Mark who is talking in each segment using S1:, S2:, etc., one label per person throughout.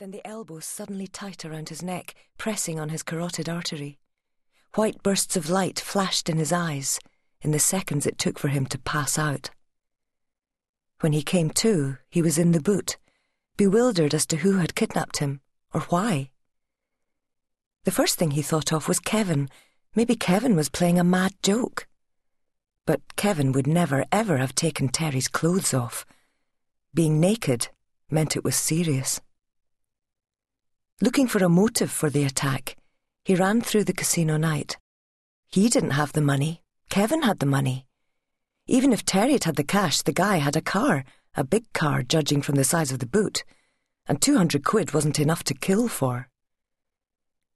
S1: Then the elbows suddenly tight around his neck, pressing on his carotid artery. White bursts of light flashed in his eyes in the seconds it took for him to pass out. When he came to, he was in the boot, bewildered as to who had kidnapped him, or why. The first thing he thought of was Kevin. Maybe Kevin was playing a mad joke. But Kevin would never, ever have taken Terry's clothes off. Being naked meant it was serious. Looking for a motive for the attack, he ran through the casino night. He didn't have the money, Kevin had the money. Even if Terry had had the cash, the guy had a car, a big car, judging from the size of the boot, and 200 quid wasn't enough to kill for.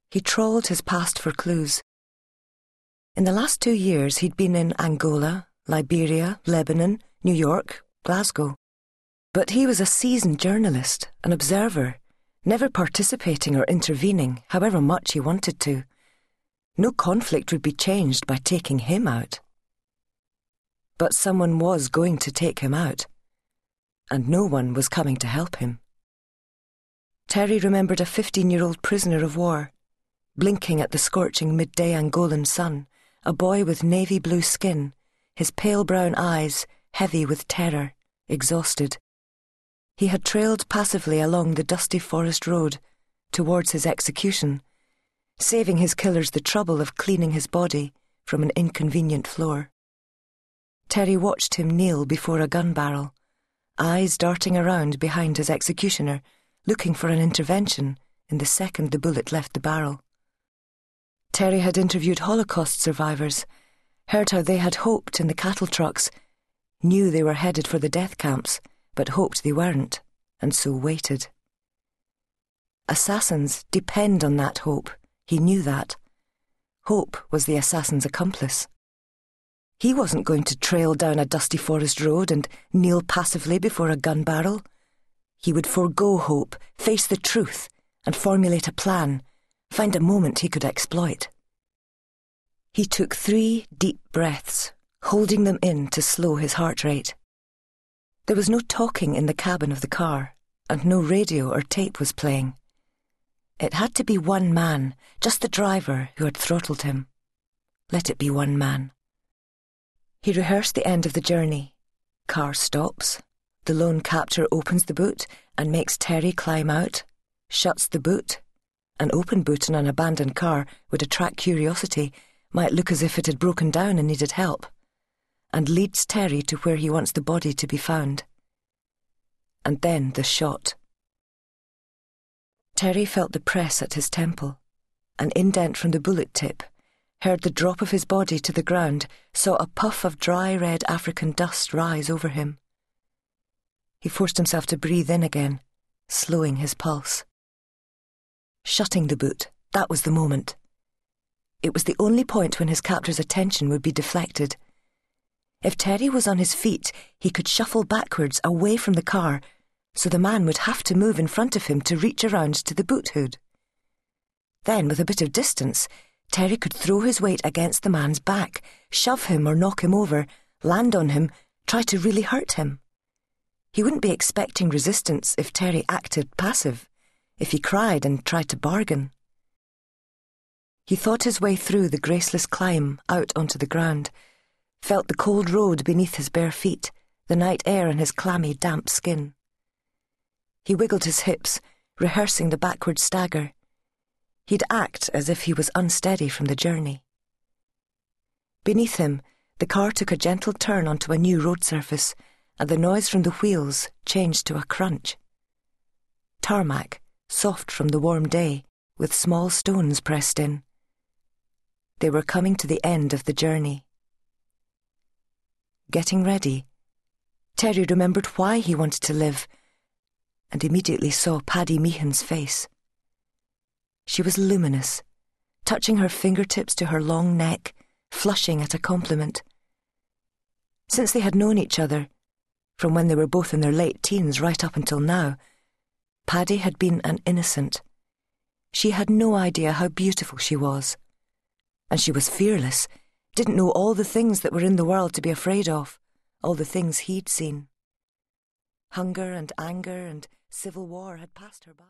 S1: He trawled his past for clues. In the last two years, he'd been in Angola, Liberia, Lebanon, New York, Glasgow. But he was a seasoned journalist, an observer, never participating or intervening, however much he wanted to. No conflict would be changed by taking him out. But someone was going to take him out, and no one was coming to help him. Terry remembered a 15 year old prisoner of war, blinking at the scorching midday Angolan sun, a boy with navy blue skin, his pale brown eyes heavy with terror, exhausted. He had trailed passively along the dusty forest road towards his execution, saving his killers the trouble of cleaning his body from an inconvenient floor. Terry watched him kneel before a gun barrel, eyes darting around behind his executioner, looking for an intervention in the second the bullet left the barrel. Terry had interviewed Holocaust survivors, heard how they had hoped in the cattle trucks, knew they were headed for the death camps, but hoped they weren't, and so waited. Assassins depend on that hope, he knew that. Hope was the assassin's accomplice. He wasn't going to trail down a dusty forest road and kneel passively before a gun barrel. He would forego hope, face the truth, and formulate a plan, find a moment he could exploit. He took three deep breaths, holding them in to slow his heart rate. There was no talking in the cabin of the car, and no radio or tape was playing. It had to be one man, just the driver who had throttled him. Let it be one man. He rehearsed the end of the journey. Car stops. The lone captor opens the boot and makes Terry climb out, shuts the boot. An open boot in an abandoned car would attract curiosity, might look as if it had broken down and needed help, and leads Terry to where he wants the body to be found. And then the shot. Terry felt the press at his temple, an indent from the bullet tip heard the drop of his body to the ground, saw a puff of dry red African dust rise over him. He forced himself to breathe in again, slowing his pulse. Shutting the boot, that was the moment. It was the only point when his captor's attention would be deflected. If Terry was on his feet, he could shuffle backwards away from the car, so the man would have to move in front of him to reach around to the boot hood. Then, with a bit of distance, Terry could throw his weight against the man's back, shove him or knock him over, land on him, try to really hurt him. He wouldn't be expecting resistance if Terry acted passive, if he cried and tried to bargain. He thought his way through the graceless climb out onto the ground, felt the cold road beneath his bare feet, the night air on his clammy, damp skin. He wiggled his hips, rehearsing the backward stagger, He'd act as if he was unsteady from the journey. Beneath him, the car took a gentle turn onto a new road surface, and the noise from the wheels changed to a crunch. Tarmac, soft from the warm day, with small stones pressed in. They were coming to the end of the journey. Getting ready, Terry remembered why he wanted to live, and immediately saw Paddy Meehan's face. She was luminous, touching her fingertips to her long neck, flushing at a compliment. Since they had known each other, from when they were both in their late teens right up until now, Paddy had been an innocent. She had no idea how beautiful she was. And she was fearless, didn't know all the things that were in the world to be afraid of, all the things he'd seen. Hunger and anger and civil war had passed her by.